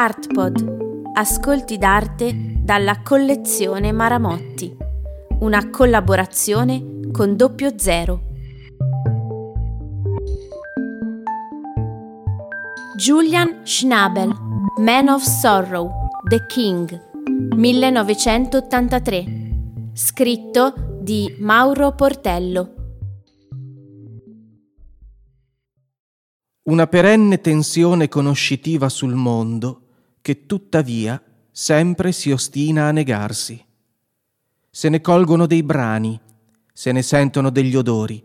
Artpod. Ascolti d'arte dalla collezione Maramotti. Una collaborazione con Doppio Zero. Julian Schnabel, Man of Sorrow, The King, 1983. Scritto di Mauro Portello. Una perenne tensione conoscitiva sul mondo che tuttavia sempre si ostina a negarsi. Se ne colgono dei brani, se ne sentono degli odori,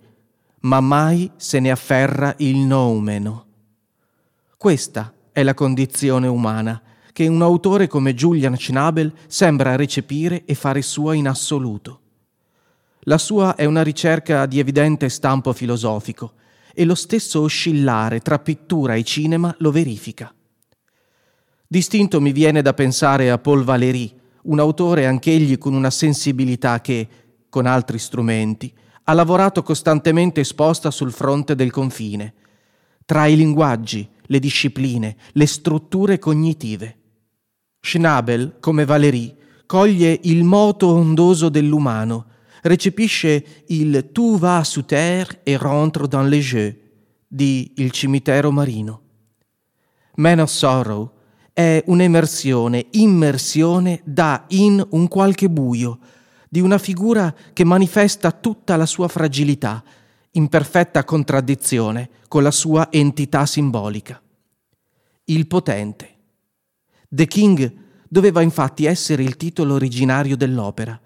ma mai se ne afferra il noumeno. Questa è la condizione umana che un autore come Julian Schnabel sembra recepire e fare sua in assoluto. La sua è una ricerca di evidente stampo filosofico e lo stesso oscillare tra pittura e cinema lo verifica. Distinto mi viene da pensare a Paul Valéry, un autore anch'egli con una sensibilità che, con altri strumenti, ha lavorato costantemente esposta sul fronte del confine, tra i linguaggi, le discipline, le strutture cognitive. Schnabel, come Valéry, coglie il moto ondoso dell'umano, recepisce il Tu vas sous terre et rentre dans les jeux di Il cimitero marino. Man of Sorrow è un'emersione, immersione da in un qualche buio, di una figura che manifesta tutta la sua fragilità, in perfetta contraddizione con la sua entità simbolica. Il potente. The King doveva infatti essere il titolo originario dell'opera,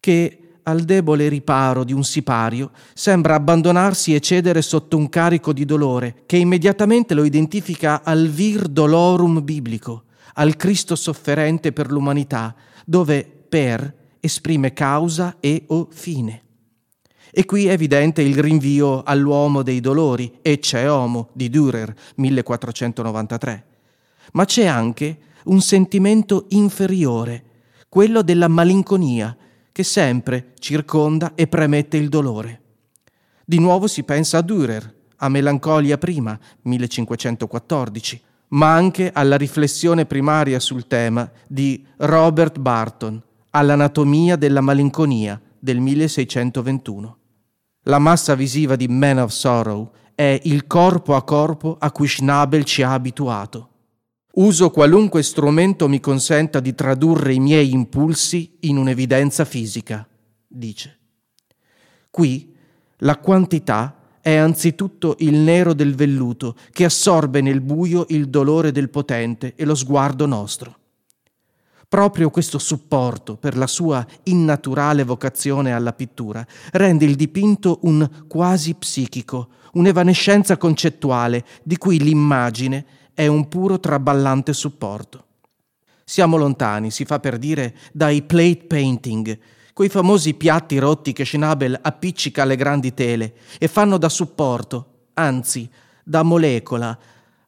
che al debole riparo di un sipario, sembra abbandonarsi e cedere sotto un carico di dolore che immediatamente lo identifica al vir dolorum biblico, al Cristo sofferente per l'umanità, dove per esprime causa e o fine. E qui è evidente il rinvio all'uomo dei dolori, Ecce Homo di Dürer, 1493. Ma c'è anche un sentimento inferiore, quello della malinconia, che sempre circonda e premette il dolore. Di nuovo si pensa a Dürer, a Melancolia prima, 1514, ma anche alla riflessione primaria sul tema di Robert Barton, all'anatomia della malinconia del 1621. La massa visiva di Man of Sorrow è il corpo a corpo a cui Schnabel ci ha abituato. Uso qualunque strumento mi consenta di tradurre i miei impulsi in un'evidenza fisica, dice. Qui la quantità è anzitutto il nero del velluto che assorbe nel buio il dolore del potente e lo sguardo nostro. Proprio questo supporto per la sua innaturale vocazione alla pittura rende il dipinto un quasi psichico, un'evanescenza concettuale di cui l'immagine è un puro traballante supporto. Siamo lontani, si fa per dire, dai plate painting, quei famosi piatti rotti che Schnabel appiccica alle grandi tele e fanno da supporto, anzi, da molecola,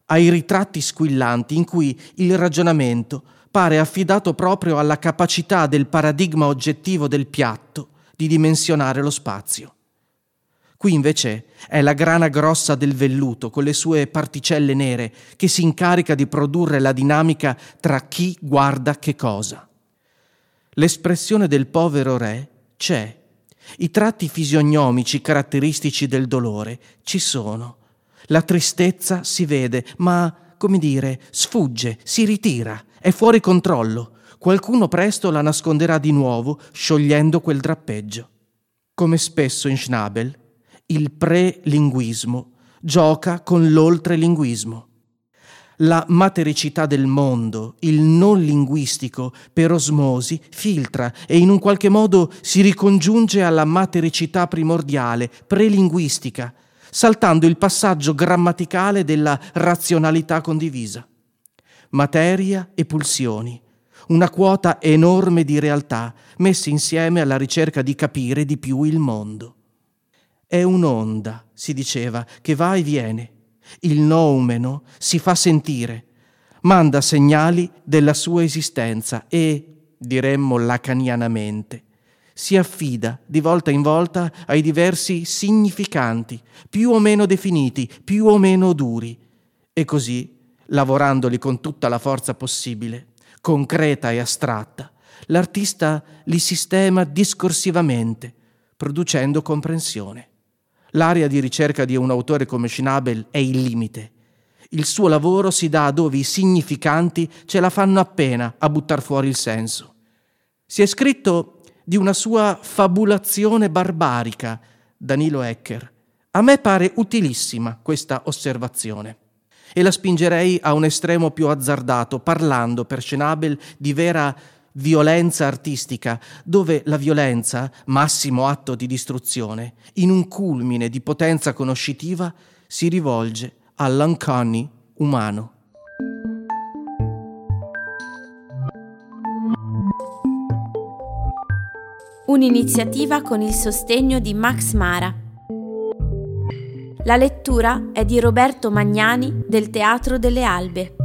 ai ritratti squillanti in cui il ragionamento pare affidato proprio alla capacità del paradigma oggettivo del piatto di dimensionare lo spazio. Qui invece è la grana grossa del velluto con le sue particelle nere che si incarica di produrre la dinamica tra chi guarda che cosa. L'espressione del povero re c'è. I tratti fisiognomici caratteristici del dolore ci sono. La tristezza si vede, ma, come dire, sfugge, si ritira, è fuori controllo. Qualcuno presto la nasconderà di nuovo, sciogliendo quel drappeggio. Come spesso in Schnabel, il prelinguismo gioca con l'oltrelinguismo. La matericità del mondo, il non linguistico, per osmosi, filtra e in un qualche modo si ricongiunge alla matericità primordiale, prelinguistica, saltando il passaggio grammaticale della razionalità condivisa. Materia e pulsioni, una quota enorme di realtà messe insieme alla ricerca di capire di più il mondo. È un'onda, si diceva, che va e viene. Il noumeno si fa sentire, manda segnali della sua esistenza e, diremmo lacanianamente, si affida di volta in volta ai diversi significanti, più o meno definiti, più o meno duri, e così lavorandoli con tutta la forza possibile, concreta e astratta, l'artista li sistema discorsivamente, producendo comprensione. L'area di ricerca di un autore come Schnabel è il limite. Il suo lavoro si dà dove i significanti ce la fanno appena a buttar fuori il senso. Si è scritto di una sua fabulazione barbarica, Danilo Ecker. A me pare utilissima questa osservazione e la spingerei a un estremo più azzardato, parlando per Schnabel di vera violenza artistica, dove la violenza, massimo atto di distruzione, in un culmine di potenza conoscitiva, si rivolge all'uncanny umano. Un'iniziativa con il sostegno di Max Mara. La lettura è di Roberto Magnani del Teatro delle Albe.